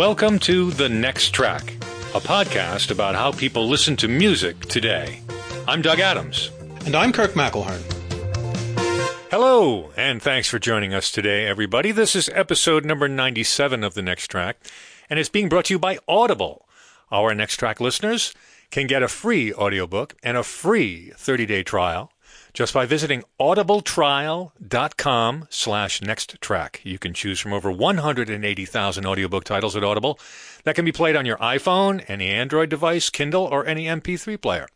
Welcome to The Next Track, a podcast about how people listen to music today. I'm Doug Adams. And I'm Kirk McElhearn. Hello, and thanks for joining us today, everybody. This is episode number 97 of The Next Track, and it's being brought to you by Audible. Our Next Track listeners can get a free audiobook and a free 30-day trial just by visiting audibletrial.com slash next track. You can choose from over 180,000 audiobook titles at Audible that can be played on your iPhone, any Android device, Kindle, or any MP3 player.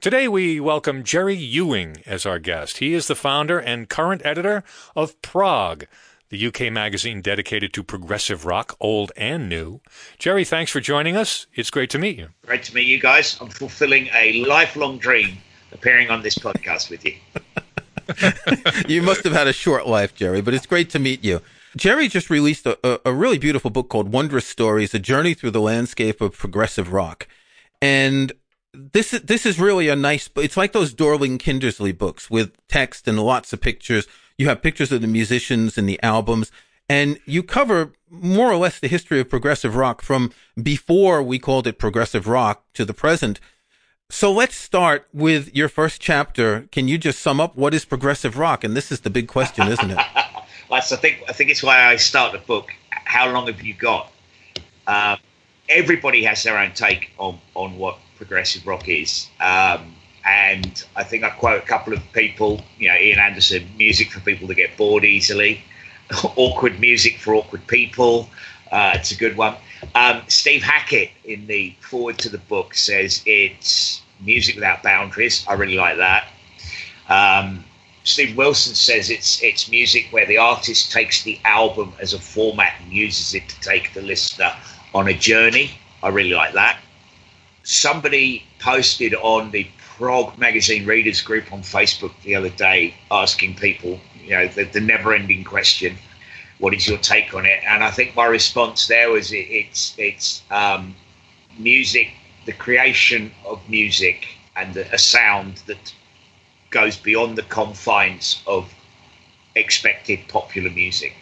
Today we welcome Jerry Ewing as our guest. He is the founder and current editor of Prog, the UK magazine dedicated to progressive rock, old and new. Jerry, thanks for joining us. It's great to meet you. Great to meet you guys. I'm fulfilling a lifelong dream appearing on this podcast with you. you must have had a short life, Jerry, but it's great to meet you. Jerry just released a, a, really beautiful book called Wondrous Stories, A Journey Through the Landscape of Progressive Rock. And this is, this is really a nice, it's like those Dorling Kindersley books with text and lots of pictures. You have pictures of the musicians and the albums, and you cover more or less the history of progressive rock from before we called it progressive rock to the present. So let's start with your first chapter. Can you just sum up what is progressive rock? And this is the big question, isn't it? I think I think it's why I start the book. How long have you got? Um, everybody has their own take on on what progressive rock is, um, and I think I quote a couple of people. You know, Ian Anderson: music for people to get bored easily, awkward music for awkward people. Uh, it's a good one. Um, Steve Hackett in the forward to the book says it's music without boundaries. I really like that. Um, Steve Wilson says it's it's music where the artist takes the album as a format and uses it to take the listener on a journey. I really like that. Somebody posted on the Prog magazine readers group on Facebook the other day asking people, you know, the, the never-ending question what is your take on it? And I think my response there was it, it's it's um, music, the creation of music and a sound that goes beyond the confines of expected popular music.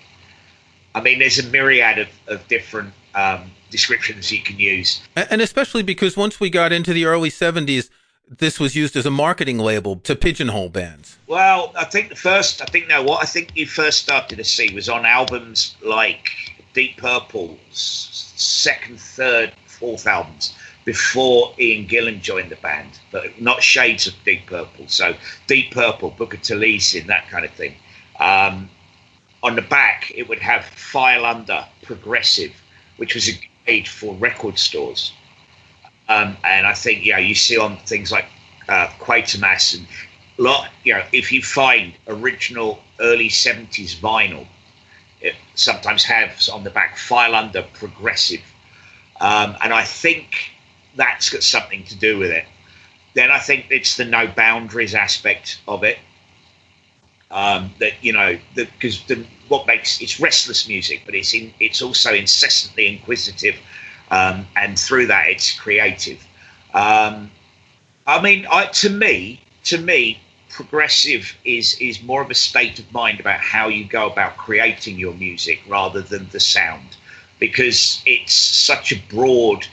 I mean, there's a myriad of, of different um, descriptions you can use. And especially because once we got into the early 70s, this was used as a marketing label to pigeonhole bands. Well, I think the first, I think now what I think you first started to see was on albums like Deep Purple's second, third, fourth albums before Ian Gillan joined the band, but not shades of Deep Purple. So Deep Purple, Book of Taliesyn, that kind of thing. Um, on the back, it would have File Under Progressive, which was a for record stores. Um, and I think, you know, you see on things like uh, Quatermass and a lot, you know, if you find original early 70s vinyl, it sometimes has on the back file under progressive. Um, and I think that's got something to do with it. Then I think it's the no boundaries aspect of it. Um, that you know, because what makes it's restless music, but it's in, it's also incessantly inquisitive um, and through that it's creative. Um, I mean, I, to me, to me, progressive is is more of a state of mind about how you go about creating your music rather than the sound, because it's such a broad.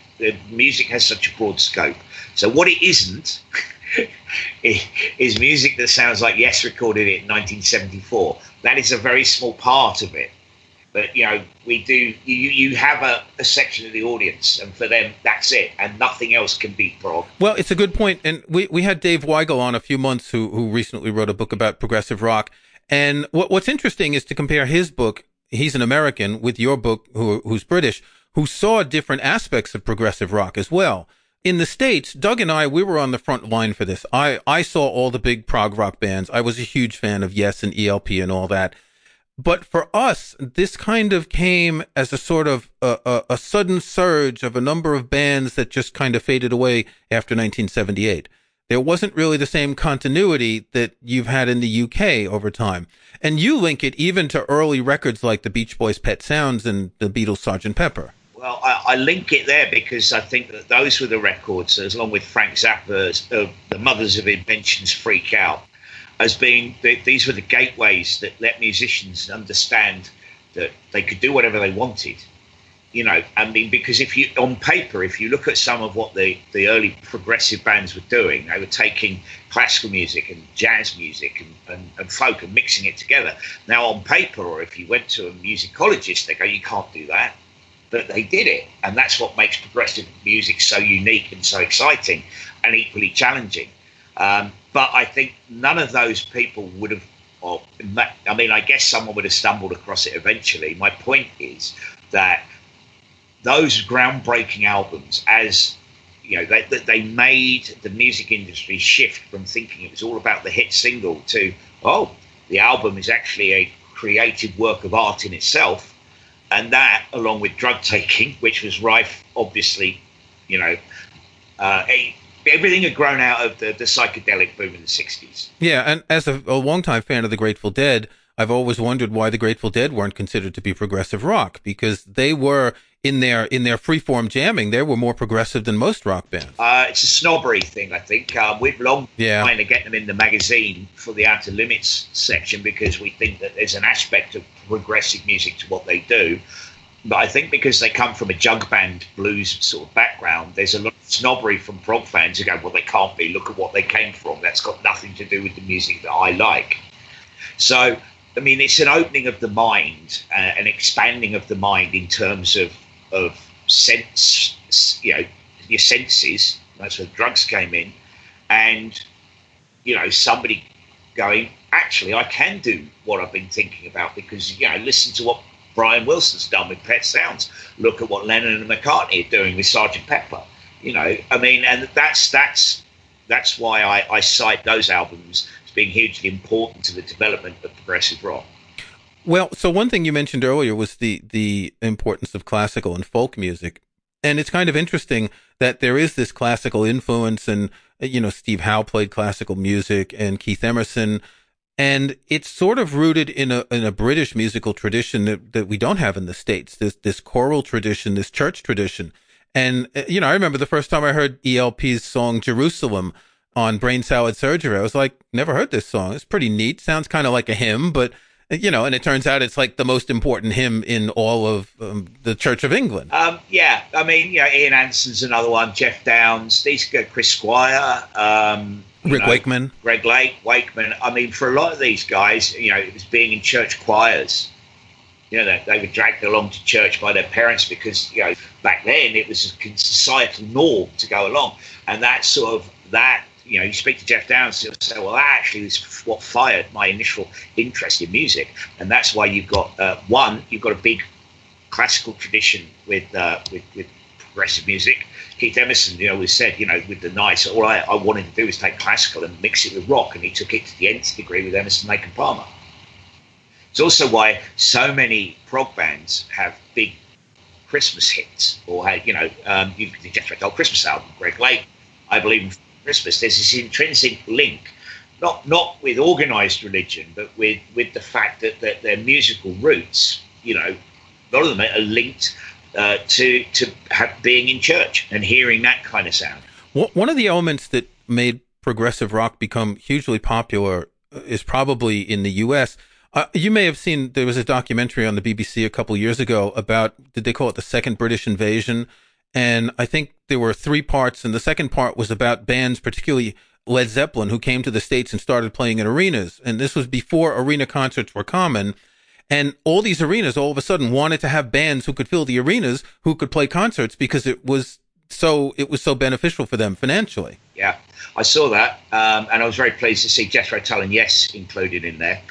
Music has such a broad scope. So what it isn't. is music that sounds like Yes recorded it in 1974. That is a very small part of it. But you know, we do. You you have a, a section of the audience, and for them, that's it, and nothing else can beat prog. Well, it's a good point, and we we had Dave Weigel on a few months, who who recently wrote a book about progressive rock. And what what's interesting is to compare his book. He's an American with your book, who who's British, who saw different aspects of progressive rock as well in the states doug and i we were on the front line for this i i saw all the big prog rock bands i was a huge fan of yes and elp and all that but for us, this kind of came as a sort of a, a, a, sudden surge of a number of bands that just kind of faded away after 1978. There wasn't really the same continuity that you've had in the UK over time. And you link it even to early records like the Beach Boys' Pet Sounds and the Beatles' Sgt. Pepper. Well, I, I, link it there because I think that those were the records, as along with Frank Zappa's uh, The Mothers of Inventions Freak Out, as being these were the gateways that let musicians understand that they could do whatever they wanted. you know, I mean, because if you on paper, if you look at some of what the the early progressive bands were doing, they were taking classical music and jazz music and, and, and folk and mixing it together. Now, on paper, or if you went to a musicologist, they go, you can't do that. But they did it, and that's what makes progressive music so unique and so exciting, and equally challenging. Um, but I think none of those people would have. Or, I mean, I guess someone would have stumbled across it eventually. My point is that those groundbreaking albums as you know they, they made the music industry shift from thinking it was all about the hit single to oh the album is actually a creative work of art in itself and that along with drug taking which was rife obviously you know uh, everything had grown out of the, the psychedelic boom in the 60s yeah and as a, a longtime fan of the grateful dead I've always wondered why the Grateful Dead weren't considered to be progressive rock because they were in their in their freeform jamming, they were more progressive than most rock bands. Uh, it's a snobbery thing, I think. Uh, we've long yeah. trying to get them in the magazine for the Outer Limits section because we think that there's an aspect of progressive music to what they do. But I think because they come from a jug band blues sort of background, there's a lot of snobbery from prog fans who go, "Well, they can't be. Look at what they came from. That's got nothing to do with the music that I like." So I mean, it's an opening of the mind, uh, an expanding of the mind in terms of of sense, you know, your senses. That's where drugs came in, and you know, somebody going, actually, I can do what I've been thinking about because you know, listen to what Brian Wilson's done with Pet Sounds. Look at what Lennon and McCartney are doing with Sergeant Pepper. You know, I mean, and that's that's that's why I, I cite those albums as being hugely important to the development of progressive rock. Well, so one thing you mentioned earlier was the the importance of classical and folk music, and it's kind of interesting that there is this classical influence, and you know Steve Howe played classical music, and Keith Emerson, and it's sort of rooted in a in a British musical tradition that, that we don't have in the states. This this choral tradition, this church tradition, and uh, you know I remember the first time I heard ELP's song Jerusalem on Brain Salad Surgery, I was like, never heard this song. It's pretty neat. Sounds kind of like a hymn, but you know, and it turns out it's like the most important hymn in all of um, the Church of England. Um, yeah, I mean, you know, Ian Anderson's another one. Geoff Downes, these Chris Squire, um, Rick know, Wakeman, Greg Lake, Wakeman. I mean, for a lot of these guys, you know, it was being in church choirs. You know, they, they were dragged along to church by their parents because you know back then it was a societal norm to go along, and that sort of that you know, you speak to Geoff Downes, he'll say, well, that actually is what fired my initial interest in music. And that's why you've got, uh, one, you've got a big classical tradition with, uh, with, with progressive music. Keith Emerson, know, always said, you know, with the nice, all I, I wanted to do was take classical and mix it with rock. And he took it to the nth degree with Emerson, Lake and Palmer. It's also why so many prog bands have big Christmas hits, or had, you know, um, you the Jethro Tull Christmas album, Greg Lake, I believe in Christmas. There's this intrinsic link, not not with organised religion, but with with the fact that, that their musical roots, you know, a lot of them are linked uh, to to being in church and hearing that kind of sound. One of the elements that made progressive rock become hugely popular uh, is probably in the U.S. Uh, you may have seen there was a documentary on the BBC a couple years ago about did they call it the second British invasion? And I think there were three parts, and the second part was about bands, particularly Led Zeppelin, who came to the States and started playing in arenas. And this was before arena concerts were common. And all these arenas all of a sudden wanted to have bands who could fill the arenas, who could play concerts because it was so it was so beneficial for them financially. Yeah, I saw that, um, and I was very pleased to see Jethro Tull and Yes included in there.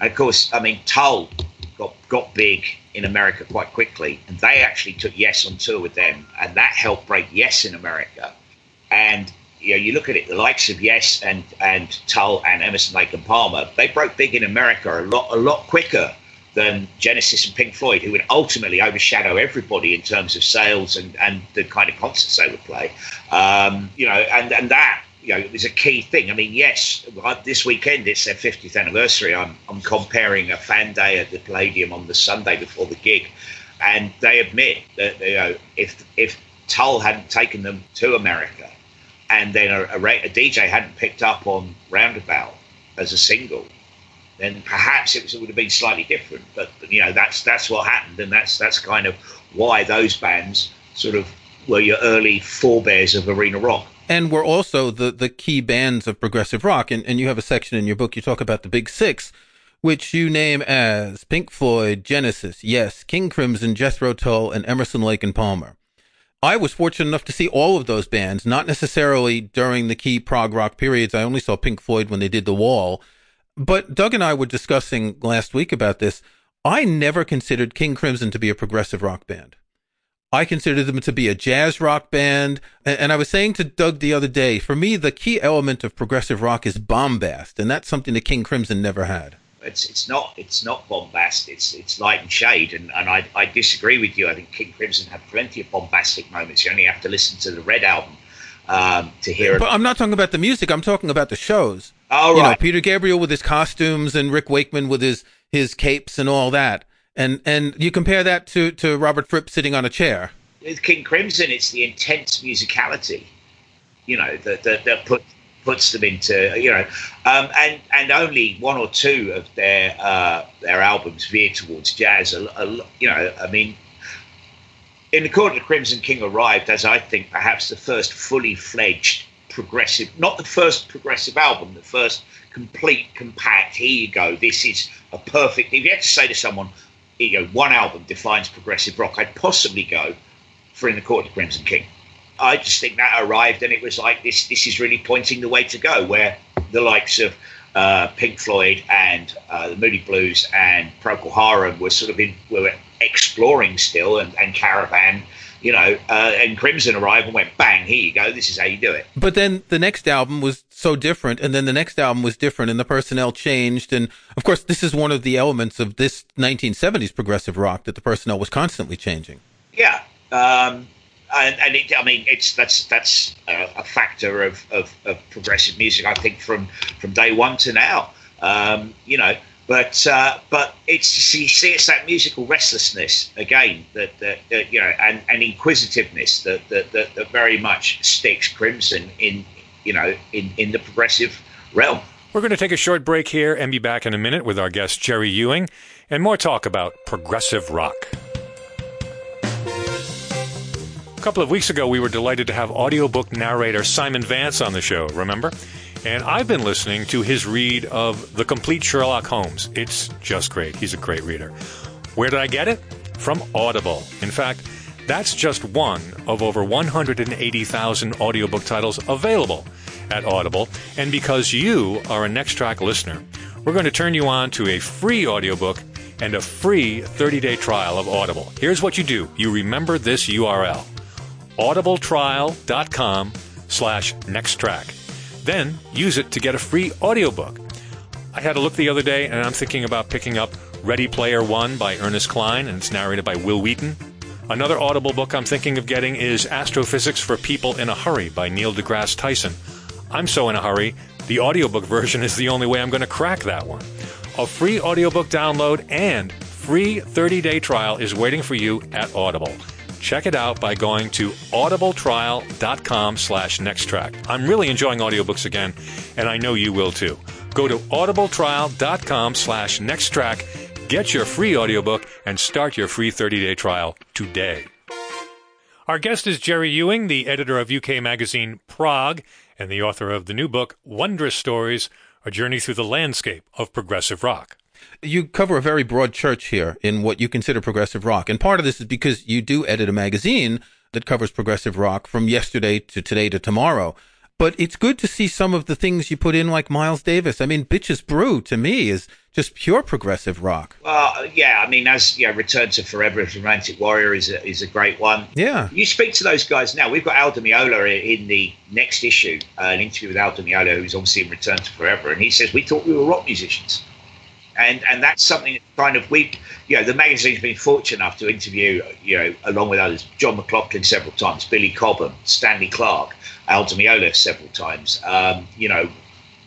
And of course, I mean Tull got got big in America quite quickly, and they actually took Yes on tour with them, and that helped break Yes in America. And you know, you look at it, the likes of Yes and and Tull and Emerson, Lake and Palmer, they broke big in America a lot a lot quicker than Genesis and Pink Floyd, who would ultimately overshadow everybody in terms of sales and, and the kind of concerts they would play. Um, you know, and, and that you know, was a key thing. I mean, yes, this weekend it's their 50th anniversary. I'm, I'm comparing a fan day at the Palladium on the Sunday before the gig, and they admit that you know if if Tull hadn't taken them to America, and then a, a, a DJ hadn't picked up on Roundabout as a single, then perhaps it, was, it would have been slightly different. But, but, you know, that's that's what happened, and that's that's kind of why those bands sort of were your early forebears of arena rock. And were also the, the key bands of progressive rock. And, and you have a section in your book, you talk about the big six, which you name as Pink Floyd, Genesis, Yes, King Crimson, Jethro Tull, and Emerson, Lake and Palmer. I was fortunate enough to see all of those bands, not necessarily during the key prog rock periods. I only saw Pink Floyd when they did The Wall. But Doug and I were discussing last week about this. I never considered King Crimson to be a progressive rock band. I considered them to be a jazz rock band. And I was saying to Doug the other day, for me, the key element of progressive rock is bombast. And that's something that King Crimson never had. It's it's not it's not bombast. It's it's light and shade, and, and I, I disagree with you. I think King Crimson had plenty of bombastic moments. You only have to listen to the Red album um, to hear. It. But I'm not talking about the music. I'm talking about the shows. You right. know, Peter Gabriel with his costumes and Rick Wakeman with his his capes and all that. And and you compare that to to Robert Fripp sitting on a chair. With King Crimson, it's the intense musicality, you know, that that, that put puts them into you know, um, and and only one or two of their uh, their albums veer towards jazz. A, a, you know, I mean, in the Court of the Crimson King arrived as I think perhaps the first fully fledged progressive, not the first progressive album, the first complete, compact. Here you go. This is a perfect. If you had to say to someone, you know, one album defines progressive rock, I'd possibly go for In the Court of the Crimson King. I just think that arrived, and it was like this. This is really pointing the way to go, where the likes of uh, Pink Floyd and uh, the Moody Blues and Procol Harum were sort of in were exploring still, and, and Caravan, you know, uh, and Crimson arrived and went bang. Here you go. This is how you do it. But then the next album was so different, and then the next album was different, and the personnel changed, and of course, this is one of the elements of this 1970s progressive rock that the personnel was constantly changing. Yeah. Um, and, and it, I mean, it's that's that's a, a factor of, of, of, progressive music. I think from from day one to now, um, you know. But uh, but it's you see it's that musical restlessness again that, that, that you know and, and inquisitiveness that, that, that that very much sticks Crimson in you know in, in the progressive realm. We're going to take a short break here and be back in a minute with our guest Jerry Ewing and more talk about progressive rock A couple of weeks ago, we were delighted to have audiobook narrator Simon Vance on the show, remember? And I've been listening to his read of The Complete Sherlock Holmes. It's just great. He's a great reader. Where did I get it? From Audible. In fact, that's just one of over 180,000 audiobook titles available at Audible. And because you are a Next Track listener, we're going to turn you on to a free audiobook and a free 30-day trial of Audible. Here's what you do. You remember this URL audibletrial.com slash nexttrack. Then use it to get a free audiobook. I had a look the other day and I'm thinking about picking up Ready Player One by Ernest Cline and it's narrated by Wil Wheaton. Another Audible book I'm thinking of getting is Astrophysics for People in a Hurry by Neil deGrasse Tyson. I'm so in a hurry, the audiobook version is the only way I'm going to crack that one. A free audiobook download and free 30-day trial is waiting for you at Audible. Check it out by going to audibletrial.com slash nexttrack. I'm really enjoying audiobooks again, and I know you will too. Go to audibletrial.com slash nexttrack, get your free audiobook, and start your free 30-day trial today. Our guest is Jerry Ewing, the editor of UK magazine Prog and the author of the new book, Wondrous Stories, A Journey Through the Landscape of Progressive Rock you cover a very broad church here in what you consider progressive rock. And part of this is because you do edit a magazine that covers progressive rock from yesterday to today to tomorrow. But it's good to see some of the things you put in, like Miles Davis. I mean, Bitches Brew to me is just pure progressive rock. Well, yeah, I mean, as yeah, Return to Forever of Romantic Warrior is a, is a great one. Yeah, you speak to those guys now. We've got Al Di Meola in the next issue, uh, an interview with Al Di Meola, who's obviously in Return to Forever, and he says we thought we were rock musicians and and that's something that kind of we you know the magazine's been fortunate enough to interview you know along with others John McLaughlin several times Billy Cobham Stanley Clarke Al Di Meola several times. Um, you know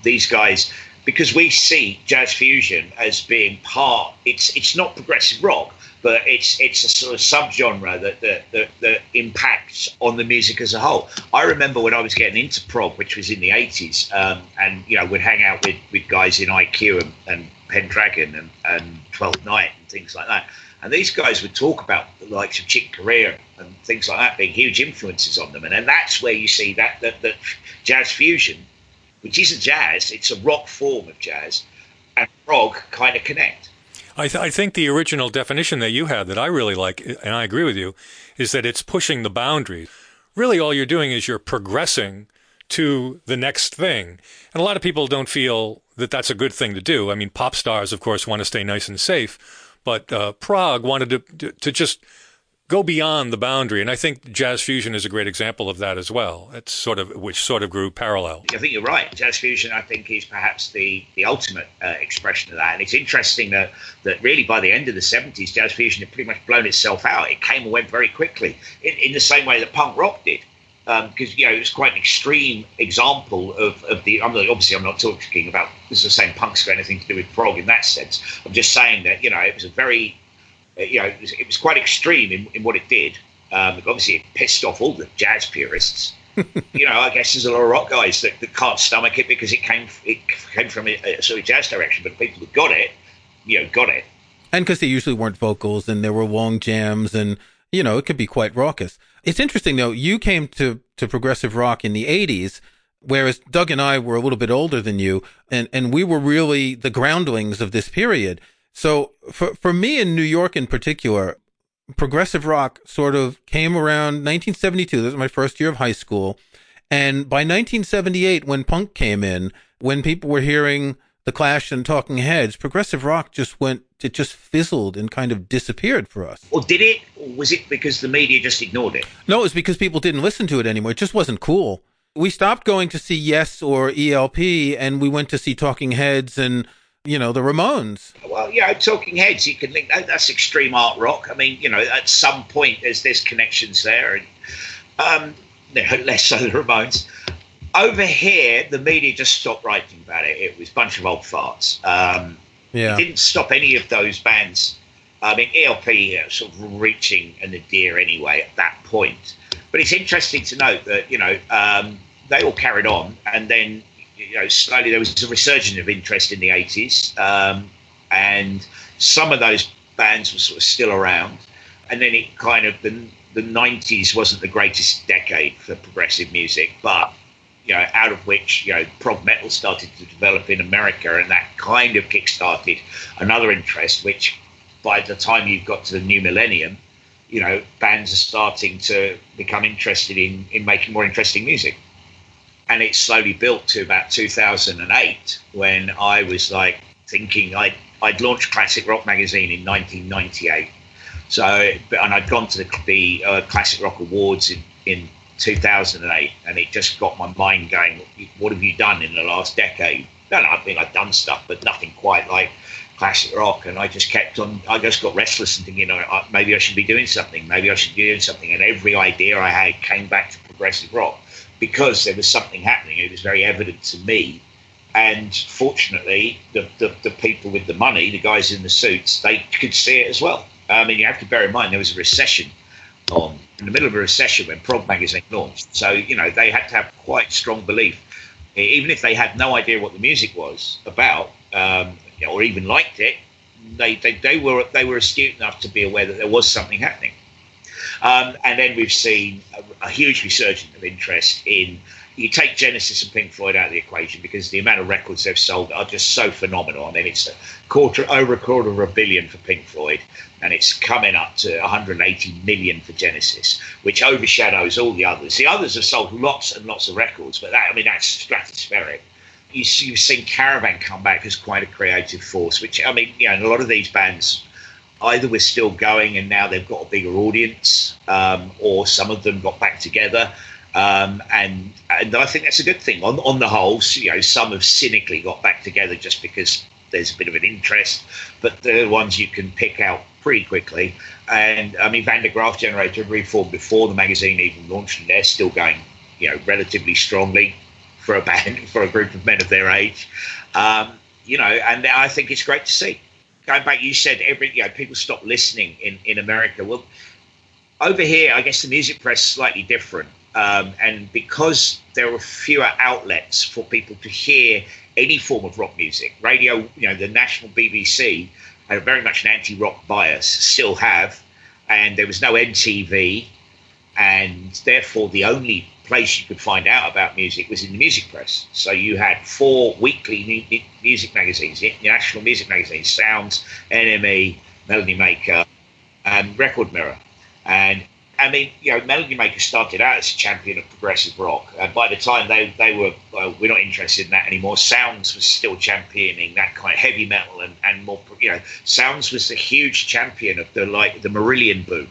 these guys because we see jazz fusion as being part it's it's not progressive rock but it's it's a sort of subgenre that, that that, that impacts on the music as a whole. I remember when I was getting into prog, which was in the eighties, um, and you know would hang out with, with guys in IQ and, and Pendragon and, and Twelfth Night and things like that. And these guys would talk about the likes of Chick Corea and things like that being huge influences on them. And then that's where you see that, that, that jazz fusion, which isn't jazz, it's a rock form of jazz, and prog kind of connect. I, th- I, think the original definition that you had that I really like, and I agree with you, is that it's pushing the boundaries. Really, all you're doing is you're progressing to the next thing. And a lot of people don't feel that that's a good thing to do. I mean, pop stars, of course, want to stay nice and safe, but uh, prog wanted to, to just go beyond the boundary. And I think jazz fusion is a great example of that as well. It's sort of which sort of grew parallel. I think you're right. Jazz fusion, I think, is perhaps the the ultimate uh, expression of that. And it's interesting that that really by the end of the 70s, jazz fusion had pretty much blown itself out. It came and went very quickly, in, in the same way that punk rock did. Because um, you know it's quite an extreme example of, of the. I'm not, obviously I'm not talking about this is the same punk's got anything to do with prog in that sense. I'm just saying that you know it was a very you know, it was, it was, quite extreme in, in what it did. Um, obviously, it pissed off all the jazz purists. you know, I guess there's a lot of rock guys that, that can't stomach it because it came it came from a, a sort of jazz direction. But the people that got it, you know, got it. And because they usually weren't vocals and there were long jams and, you know, it could be quite raucous. It's interesting though, you came to, to progressive rock in the 80s, whereas Doug and I were a little bit older than you, and, and we were really the groundlings of this period. So for for me in New York in particular, progressive rock sort of came around 1972. This was my first year of high school, and by 1978, when punk came in, when people were hearing the Clash and Talking Heads, progressive rock just went it just fizzled and kind of disappeared for us. Or did it? Or was it because the media just ignored it? No, it was because people didn't listen to it anymore. It just wasn't cool. We stopped going to see Yes or ELP, and we went to see Talking Heads and you know, the Ramones. Well, you know, Talking Heads, you can think that, that's extreme art rock. I mean, you know, at some point there's there's connections there, and um, less so the Ramones. Over here, the media just stopped writing about it. It was a bunch of old farts. Um, yeah, it didn't stop any of those bands. I mean, ELP you know, sort of reaching a nadir anyway at that point. But it's interesting to note that you know um, they all carried on, and then you know, slowly there was a resurgence of interest in the 80s, um, and some of those bands were sort of still around. And then it kind of the the 90s wasn't the greatest decade for progressive music, but you know, out of which you know prog metal started to develop in America, and that kind of kick-started another interest. Which, by the time you've got to the new millennium, you know, bands are starting to become interested in in making more interesting music and it slowly built to about 2008 when I was like thinking I'd, I'd launched Classic Rock magazine in 1998. So, and I'd gone to the, the uh, Classic Rock Awards in, in 2008, and it just got my mind going. What have you done in the last decade? No, no, I think I've done stuff, but nothing quite like classic rock. And I just kept on. I just got restless and thinking, you know, maybe I should be doing something. Maybe I should be doing something. And every idea I had came back to progressive rock because there was something happening. It was very evident to me. And fortunately, the, the, the, people with the money, the guys in the suits, they could see it as well. I mean, you have to bear in mind there was a recession on in the middle of a recession when Prog magazine launched. So you know they had to have quite strong belief, even if they had no idea what the music was about, um, or even liked it. They, they, they were they were astute enough to be aware that there was something happening. Um, and then we've seen a, a, huge resurgence of interest in. You take Genesis and Pink Floyd out of the equation because the amount of records they've sold are just so phenomenal. I mean, it's a quarter, over a quarter of a billion for Pink Floyd, and it's coming up to 180 million for Genesis, which overshadows all the others. The others have sold lots and lots of records, but that, I mean, that's stratospheric you, have seen Caravan come back as quite a creative force, which I mean, you know, a lot of these bands either we're still going and now they've got a bigger audience, um, or some of them got back together. Um, and and I think that's a good thing. On on the whole, you know, some have cynically got back together just because there's a bit of an interest, but the ones you can pick out pretty quickly. And I mean, Van der Graaf Generator reformed before the magazine even launched, and they're still going, you know, relatively strongly for a band for a group of men of their age. Um, you know, and I think it's great to see going back, you said every you know people stop listening in in America. Well, over here, I guess the music press is slightly different, um, and because there are fewer outlets for people to hear any form of rock music, radio, you know, the national BBC had very much an anti-rock bias, still have, and there was no MTV, and therefore the only place you could find out about music was in the music press. So you had four weekly music magazines, national music magazines, Sounds, NME, Melody Maker, and Record Mirror. And I mean, you know, Melody Maker started out as a champion of progressive rock, and by the time they they were, we're not interested in that anymore. Sounds was still championing that kind of heavy metal and, and more, you know, Sounds was a huge champion of the like the Marillion boom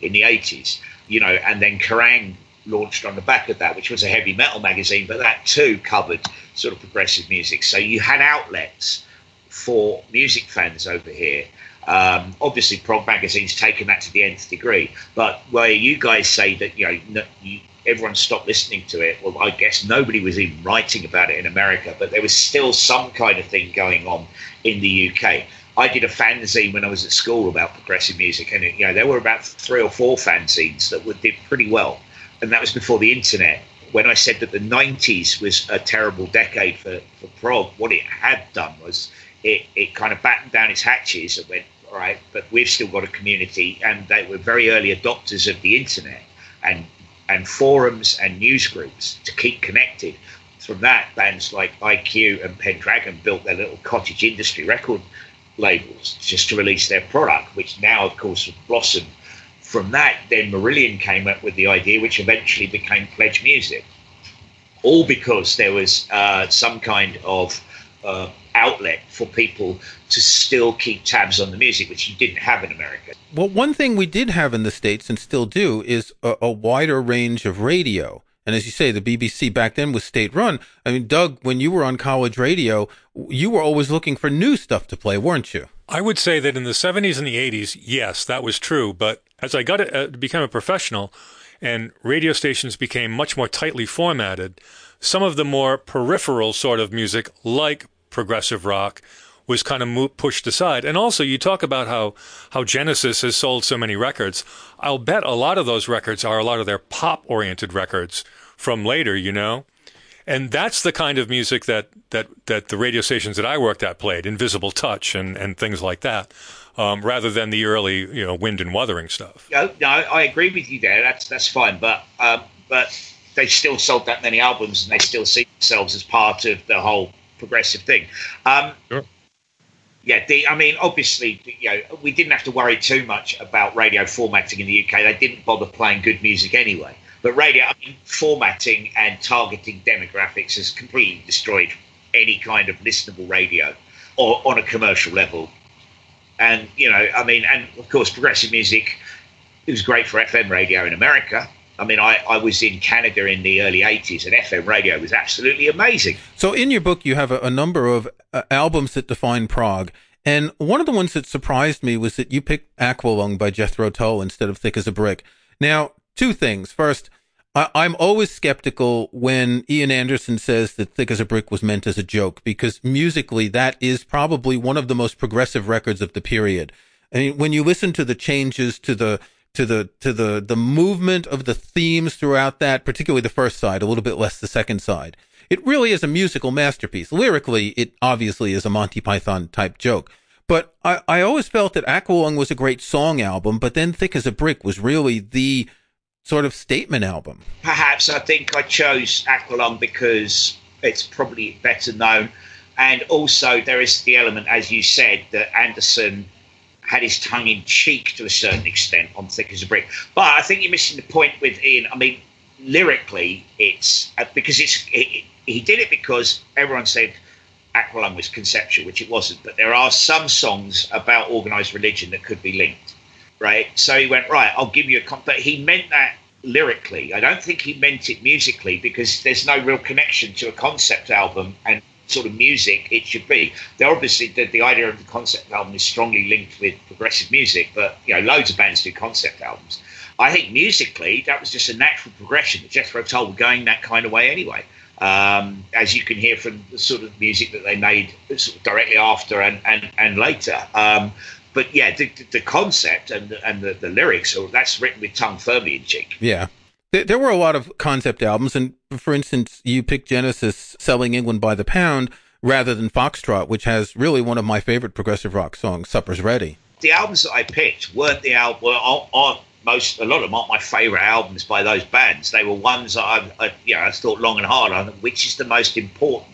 in the eighties, you know, and then Kerrang launched on the back of that, which was a heavy metal magazine, but that too covered sort of progressive music. So you had outlets for music fans over here. Um, obviously, prog magazine's taken that to the nth degree, but where you guys say that you know no, you, everyone stopped listening to it, well, I guess nobody was even writing about it in America, but there was still some kind of thing going on in the UK. I did a fanzine when I was at school about progressive music, and you know there were about three or four fanzines that did pretty well and that was before the internet. When I said that the 90s was a terrible decade for, for prog, what it had done was it, it kind of battened down its hatches and went, all right, but we've still got a community. And they were very early adopters of the internet and, and forums and news groups to keep connected. From that, bands like IQ and Pendragon built their little cottage industry record labels just to release their product, which now, of course, have blossomed from that, then Marillion came up with the idea, which eventually became Pledge Music. All because there was uh, some kind of uh, outlet for people to still keep tabs on the music, which you didn't have in America. Well, one thing we did have in the States and still do is a, a wider range of radio. And as you say, the BBC back then was state run. I mean, Doug, when you were on college radio, you were always looking for new stuff to play, weren't you? I would say that in the 70s and the 80s, yes, that was true. But as I got to, uh, become a professional and radio stations became much more tightly formatted, some of the more peripheral sort of music, like progressive rock, was kind of pushed aside. And also, you talk about how, how Genesis has sold so many records. I'll bet a lot of those records are a lot of their pop oriented records from later, you know? And that's the kind of music that, that, that the radio stations that I worked at played, Invisible Touch and, and things like that um, rather than the early, you know, wind and wuthering stuff. No, no, I agree with you there. That's that's fine, but um, but they still sold that many albums, and they still see themselves as part of the whole progressive thing. Um, sure. Yeah, the, I mean, obviously, you know, we didn't have to worry too much about radio formatting in the UK. They didn't bother playing good music anyway. But radio, I mean, formatting and targeting demographics has completely destroyed any kind of listenable radio or on a commercial level and, you know, I mean, and of course, progressive music, it was great for FM radio in America. I mean, I, I was in Canada in the early 80s, and FM radio was absolutely amazing. So, in your book, you have a, a number of uh, albums that define prog. And one of the ones that surprised me was that you picked Aqualung by Jethro Tull instead of Thick as a Brick. Now, two things. First, I, am always skeptical when Ian Anderson says that Thick as a Brick was meant as a joke because musically that is probably one of the most progressive records of the period. I mean, when you listen to the changes to the to the to the the movement of the themes throughout that, particularly the first side, a little bit less the second side. It really is a musical masterpiece. Lyrically, it obviously is a Monty Python type joke. But I, I always felt that Aqualung was a great song album, but then Thick as a Brick was really the sort of statement album? Perhaps I think I chose Aqualung because it's probably better known. And also, there is the element, as you said, that Anderson had his tongue in cheek to a certain extent on Thick as a Brick. But I think you're missing the point with Ian. I mean, lyrically, it's uh, because it's it, he did it because everyone said Aqualung was conceptual, which it wasn't. But there are some songs about organized religion that could be linked right? So he went, right, I'll give you a comp. But he meant that lyrically. I don't think he meant it musically because there's no real connection to a concept album and sort of music it should be. There obviously the, the idea of the concept album is strongly linked with progressive music, but you know, loads of bands do concept albums. I think musically that was just a natural progression that Jethro Tull were going that kind of way anyway. Um, as you can hear from the sort of music that they made sort of directly after and, and, and later. Um, but yeah, the, the concept and and the, the lyrics, so that's written with tongue firmly in cheek. Yeah. There were a lot of concept albums, and for instance, you picked Genesis selling England by the pound. rather than Foxtrot, which has really one of my favorite progressive rock songs, Supper's Ready. The albums that I picked weren't the album, aren't most, a lot of them aren't my favourite albums by those bands. They were ones that I've, I, you know, I thought long and hard on, which is the most important.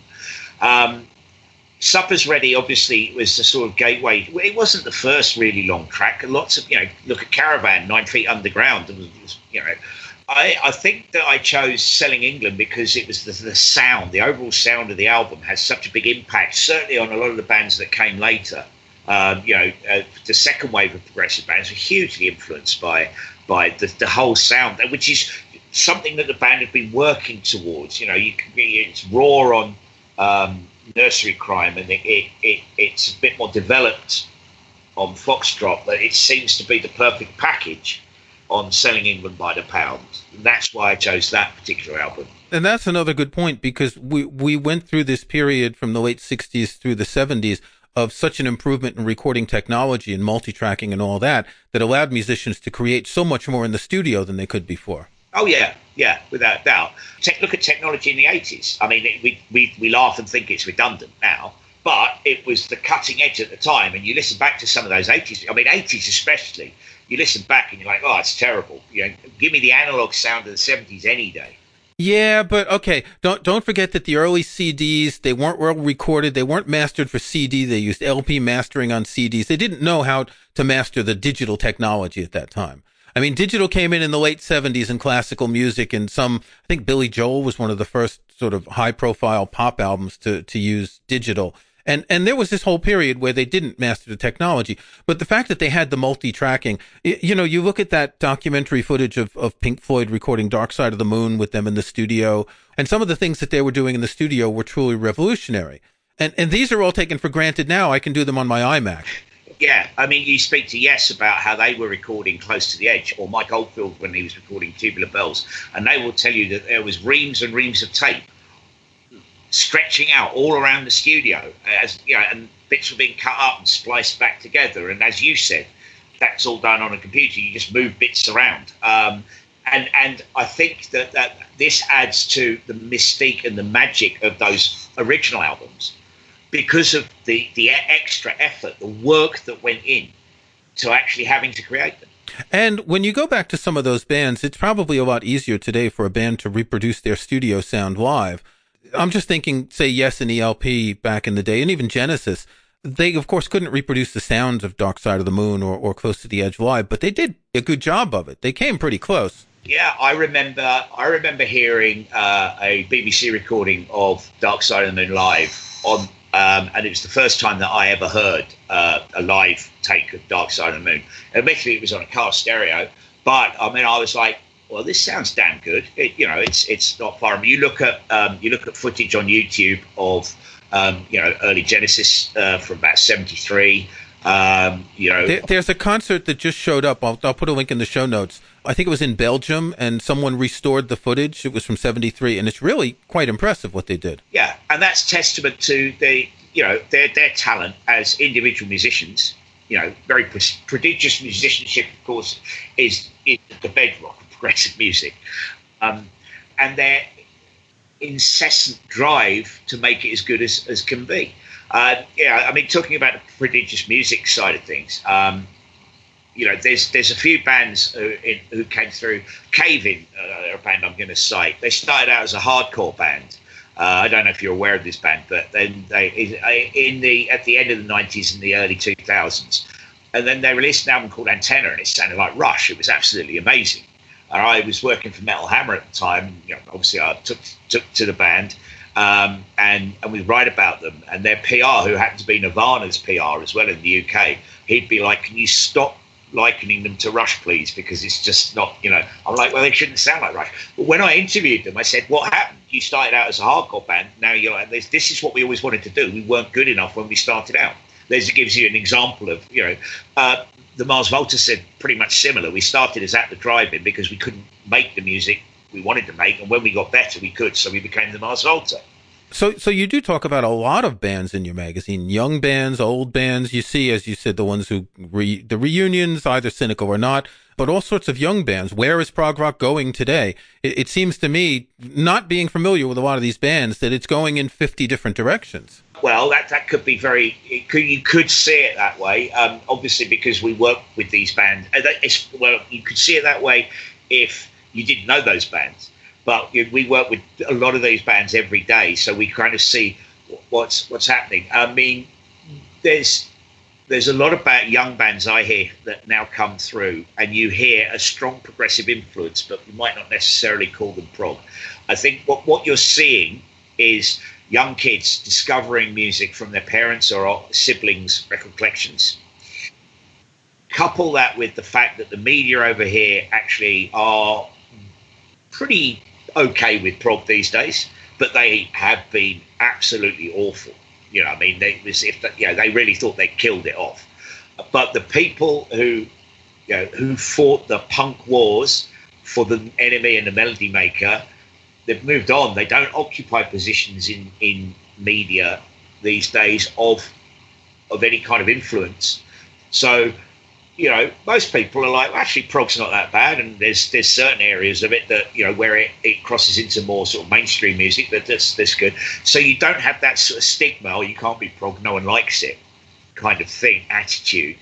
Um, Supper's Ready obviously was the sort of gateway. It wasn't the first really long track. Lots of, you know, look at Caravan, Nine Feet Underground. You know, I, I think that I chose Selling England because it was the, the sound, the overall sound of the album has such a big impact, certainly on a lot of the bands that came later. Um, you know, uh, the second wave of progressive bands were hugely influenced by by the, the whole sound, which is something that the band had been working towards. You know, you can it's raw on um, Nursery Cryme, and it, it, it, it's a bit more developed on Foxtrot, but it seems to be the perfect package on selling England by the pound. And that's why I chose that particular album. And that's another good point because we we went through this period from the late 60s through the 70s of such an improvement in recording technology and multi-tracking and all that that allowed musicians to create so much more in the studio than they could before. Oh yeah, yeah, without doubt. Te- look at technology in the eighties. I mean, it, we, we we laugh and think it's redundant now, but it was the cutting edge at the time. And you listen back to some of those eighties. I mean, eighties especially. You listen back and you're like, oh, it's terrible. You know, give me the analog sound of the seventies any day. Yeah, but okay. Don't don't forget that the early CDs they weren't well recorded. They weren't mastered for CD. They used LP mastering on CDs. They didn't know how to master the digital technology at that time. I mean, digital came in in the late 70s in classical music, and some, I think Billy Joel was one of the first sort of high profile pop albums to, to use digital. And, and there was this whole period where they didn't master the technology. But the fact that they had the multi tracking, you know, you look at that documentary footage of, of Pink Floyd recording Dark Side of the Moon with them in the studio, and some of the things that they were doing in the studio were truly revolutionary. And, and these are all taken for granted now. I can do them on my iMac yeah, I mean, you speak to Yes about how they were recording close to the edge, or Mike Oldfield when he was recording Tubular Bells, and they will tell you that there was reams and reams of tape stretching out all around the studio, as you know, and bits were being cut up and spliced back together. And as you said, that's all done on a computer. You just move bits around. Um, and and I think that, that this adds to the mystique and the magic of those original albums because of the, the extra effort, the work that went in to actually having to create them. And when you go back to some of those bands, it's probably a lot easier today for a band to reproduce their studio sound live. I'm just thinking, say, Yes and ELP back in the day, and even Genesis. They, of course, couldn't reproduce the sounds of Dark Side of the Moon or, or Close to the Edge live, but they did a good job of it. They came pretty close. Yeah, I remember. I remember hearing uh, a BBC recording of Dark Side of the Moon live on um, and it was the first time that I ever heard uh, a live take of Dark Side of the Moon. Admittedly, it was on a car stereo, but I mean, I was like, "Well, this sounds damn good." It, you know, it's it's not far. I mean, you look at um, you look at footage on YouTube of um, you know early Genesis uh, from about '73. Um, you know, there, there's a concert that just showed up. I'll, I'll put a link in the show notes. I think it was in Belgium, and someone restored the footage. It was from '73, and it's really quite impressive what they did. Yeah, and that's testament to the you know their their talent as individual musicians. You know, very prodigious musicianship, of course, is, is the bedrock progressive music, um, and their incessant drive to make it as good as, as can be. Uh, yeah, I mean, talking about the prodigious music side of things, um, you know, there's there's a few bands who, in, who came through. Cave In, uh, a band I'm going to cite. They started out as a hardcore band. Uh, I don't know if you're aware of this band, but then they in the at the end of the 90s and the early 2000s, and then they released an album called Antenna, and it sounded like Rush. It was absolutely amazing. And I was working for Metal Hammer at the time. You know, obviously, I took took to the band, um, and and we write about them. And their PR, who happened to be Nirvana's PR as well in the UK, he'd be like, "Can you stop likening them to Rush, please, because it's just not, you know. I'm like, well, they shouldn't sound like Rush. But when I interviewed them, I said, what happened? You started out as a hardcore band. Now you're like, this, this is what we always wanted to do. We weren't good enough when we started out. This gives you an example of, you know, uh, the Mars Volta said pretty much similar. We started as at the drive-in because we couldn't make the music we wanted to make, and when we got better, we could. So we became the Mars Volta. So, so you do talk about a lot of bands in your magazine, young bands, old bands. You see, as you said, the ones who re, the reunions, either cynical or not. but all sorts of young bands. Where is prog rock going today? It, it seems to me, not being familiar with a lot of these bands, that it's going in 50 different directions. Well, that, that could be very. Could, you could see it that way. Um, obviously, because we work with these bands. Uh, well, you could see it that way if you didn't know those bands. But we work with a lot of these bands every day, so we kind of see what's what's happening. I mean, there's there's a lot of young bands I hear that now come through, and you hear a strong progressive influence, but you might not necessarily call them prog. I think what what you're seeing is young kids discovering music from their parents or siblings' record collections. Couple that with the fact that the media over here actually are pretty okay with prog these days, but they have been absolutely awful. You know, I mean, they as if that, you know, they really thought they killed it off. But the people who, you know, who fought the punk wars for the NME and the melody maker, they've moved on. They don't occupy positions in in media these days of of any kind of influence. So you know, most people are like, well, actually, prog's not that bad, and there's there's certain areas of it that you know where it, it crosses into more sort of mainstream music that that's that's good. So you don't have that sort of stigma, or you can't be prog, no one likes it, kind of thing, attitude.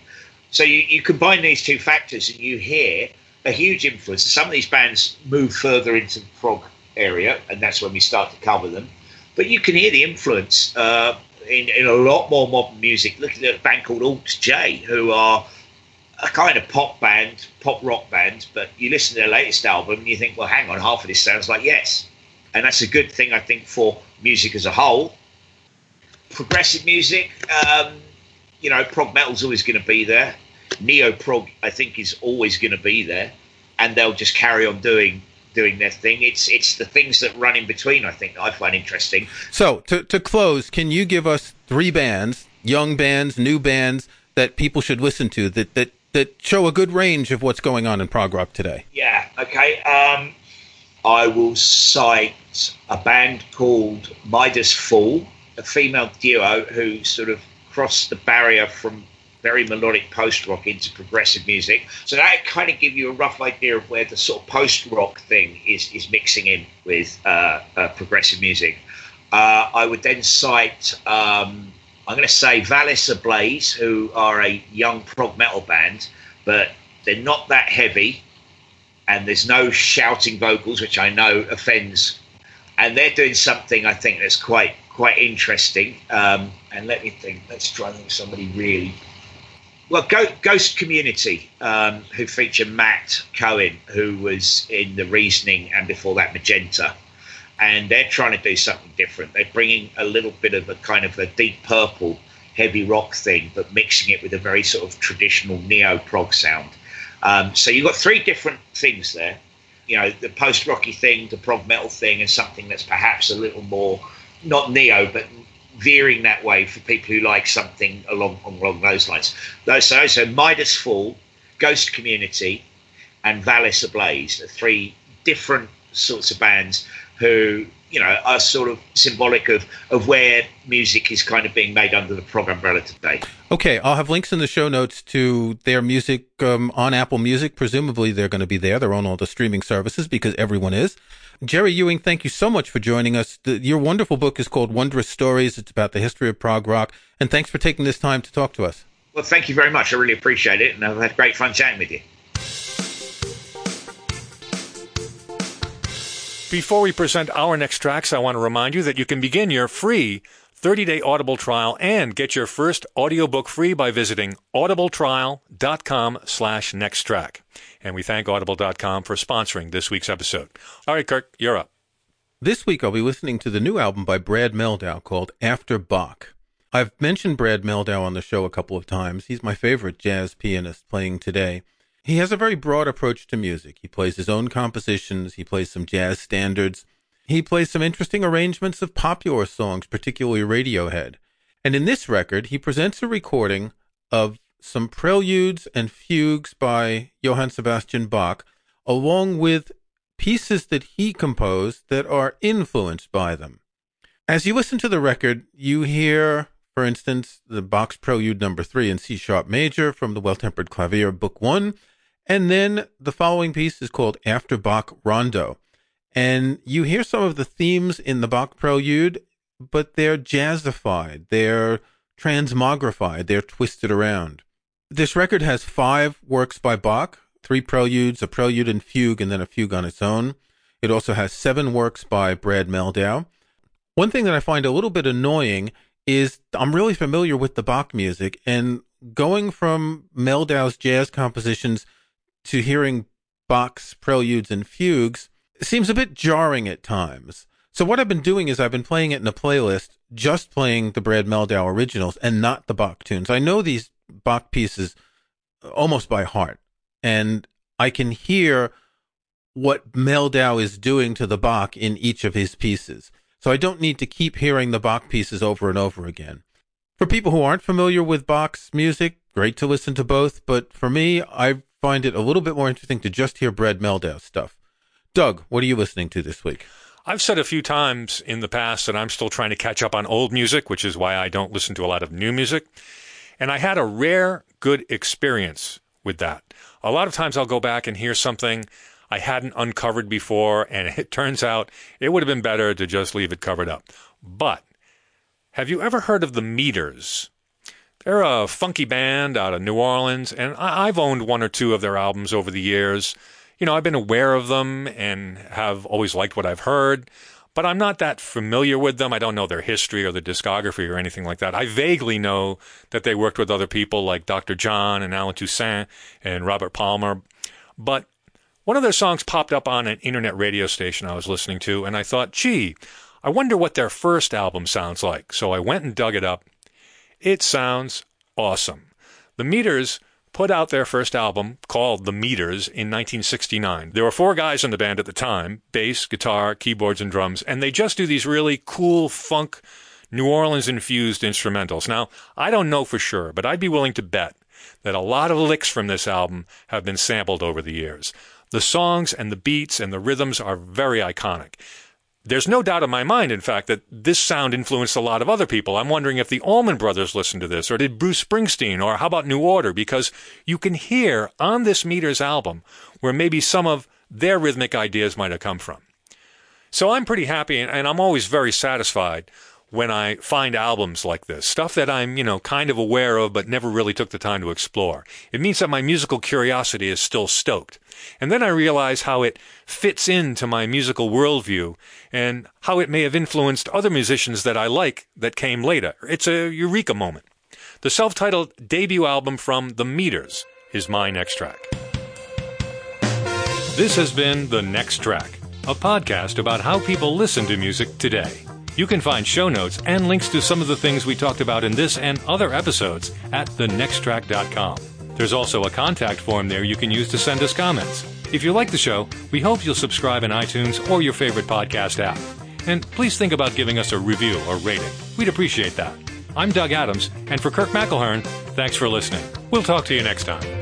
So you, you combine these two factors, and you hear a huge influence. Some of these bands move further into prog area, and that's when we start to cover them. But you can hear the influence uh, in in a lot more modern music. Look at a band called Alt J, who are a kind of pop band, pop rock band, but you listen to their latest album and you think, well, hang on, half of this sounds like Yes. And that's a good thing, I think, for music as a whole. Progressive music, um, you know, prog metal's always going to be there. Neo prog, I think, is always going to be there, and they'll just carry on doing doing their thing. It's it's the things that run in between. I think I find interesting. So to to close, can you give us three bands, young bands, new bands that people should listen to that that that show a good range of what's going on in prog rock today. Yeah. Okay. Um, I will cite a band called Midas Fall, a female duo who sort of crossed the barrier from very melodic post rock into progressive music. So that kind of give you a rough idea of where the sort of post rock thing is is mixing in with uh, uh, progressive music. Uh, I would then cite um, I'm going to say Valis Ablaze, who are a young prog metal band, but they're not that heavy, and there's no shouting vocals, which I know offends. And they're doing something I think that's quite quite interesting. Um, and let me think. Let's try and think somebody really. Well, Ghost Community, um, who feature Matt Cohen, who was in The Reasoning and before that Magenta and they're trying to do something different. They're bringing a little bit of a kind of a deep purple heavy rock thing, but mixing it with a very sort of traditional neo prog sound. Um, so you've got three different things there. You know, the post rocky thing, the prog metal thing, and something that's perhaps a little more not neo, but veering that way for people who like something along along those lines. Those so, so Midas Fall, Ghost Community, and Valis Ablaze, the three different sorts of bands who you know are sort of symbolic of of where music is kind of being made under the prog umbrella today. Okay, I'll have links in the show notes to their music um, on Apple Music. Presumably, they're going to be there. They're on all the streaming services because everyone is. Jerry Ewing, thank you so much for joining us. The, your wonderful book is called Wondrous Stories. It's about the history of prog rock, and thanks for taking this time to talk to us. Well, thank you very much. I really appreciate it, and I've had great fun chatting with you. Before we present our next tracks, I want to remind you that you can begin your free 30-day Audible trial and get your first audiobook free by visiting audibletrial.com slash next track. And we thank audible.com for sponsoring this week's episode. All right, Kirk, you're up. This week I'll be listening to the new album by Brad Mehldau called After Bach. I've mentioned Brad Mehldau on the show a couple of times. He's my favorite jazz pianist playing today. He has a very broad approach to music. He plays his own compositions, he plays some jazz standards, he plays some interesting arrangements of popular songs, particularly Radiohead. And in this record, he presents a recording of some preludes and fugues by Johann Sebastian Bach, along with pieces that he composed that are influenced by them. As you listen to the record, you hear, for instance, the Bach's Prelude number three in C sharp major from the Well Tempered Clavier, Book One, And then the following piece is called After Bach Rondo. And you hear some of the themes in the Bach prelude, but they're jazzified, they're transmogrified, they're twisted around. This record has five works by Bach, three preludes, a prelude and fugue, and then a fugue on its own. It also has seven works by Brad Mehldau. One thing that I find a little bit annoying is I'm really familiar with the Bach music, and going from Mehldau's jazz compositions to hearing Bach's preludes and fugues seems a bit jarring at times. So what I've been doing is I've been playing it in a playlist, just playing the Brad Mehldau originals and not the Bach tunes. I know these Bach pieces almost by heart, and I can hear what Mehldau is doing to the Bach in each of his pieces. So I don't need to keep hearing the Bach pieces over and over again. For people who aren't familiar with Bach's music, great to listen to both, but for me, I find it a little bit more interesting to just hear Brad Mehldau stuff. Doug, what are you listening to this week? I've said a few times in the past that I'm still trying to catch up on old music, which is why I don't listen to a lot of new music. And I had a rare good experience with that. A lot of times I'll go back and hear something I hadn't uncovered before, and it turns out it would have been better to just leave it covered up. But have you ever heard of the Meters? They're a funky band out of New Orleans, and I've owned one or two of their albums over the years you know, I've been aware of them and have always liked what I've heard, but I'm not that familiar with them. I don't know their history or their discography or anything like that. I vaguely know that they worked with other people like Dr. John and Allen Toussaint and Robert Palmer, but one of their songs popped up on an internet radio station I was listening to, and I thought, gee, I wonder what their first album sounds like. So I went and dug it up. It sounds awesome. The Meters put out their first album called The Meters in 1969. There were four guys in the band at the time bass, guitar, keyboards, and drums, and they just do these really cool funk, New Orleans infused instrumentals. Now, I don't know for sure, but I'd be willing to bet that a lot of licks from this album have been sampled over the years. The songs and the beats and the rhythms are very iconic. There's no doubt in my mind, in fact, that this sound influenced a lot of other people. I'm wondering if the Allman Brothers listened to this, or did Bruce Springsteen, or how about New Order? Because you can hear on this Meters album where maybe some of their rhythmic ideas might have come from. So I'm pretty happy, and I'm always very satisfied when I find albums like this, stuff that I'm, you know, kind of aware of but never really took the time to explore. It means that my musical curiosity is still stoked. And then I realize how it fits into my musical worldview and how it may have influenced other musicians that I like that came later. It's a eureka moment. The self-titled debut album from The Meters is my next track. This has been The Next Track, a podcast about how people listen to music today. You can find show notes and links to some of the things we talked about in this and other episodes at thenexttrack.com. There's also a contact form there you can use to send us comments. If you like the show, we hope you'll subscribe in iTunes or your favorite podcast app. And please think about giving us a review or rating. We'd appreciate that. I'm Doug Adams, and for Kirk McElhearn, thanks for listening. We'll talk to you next time.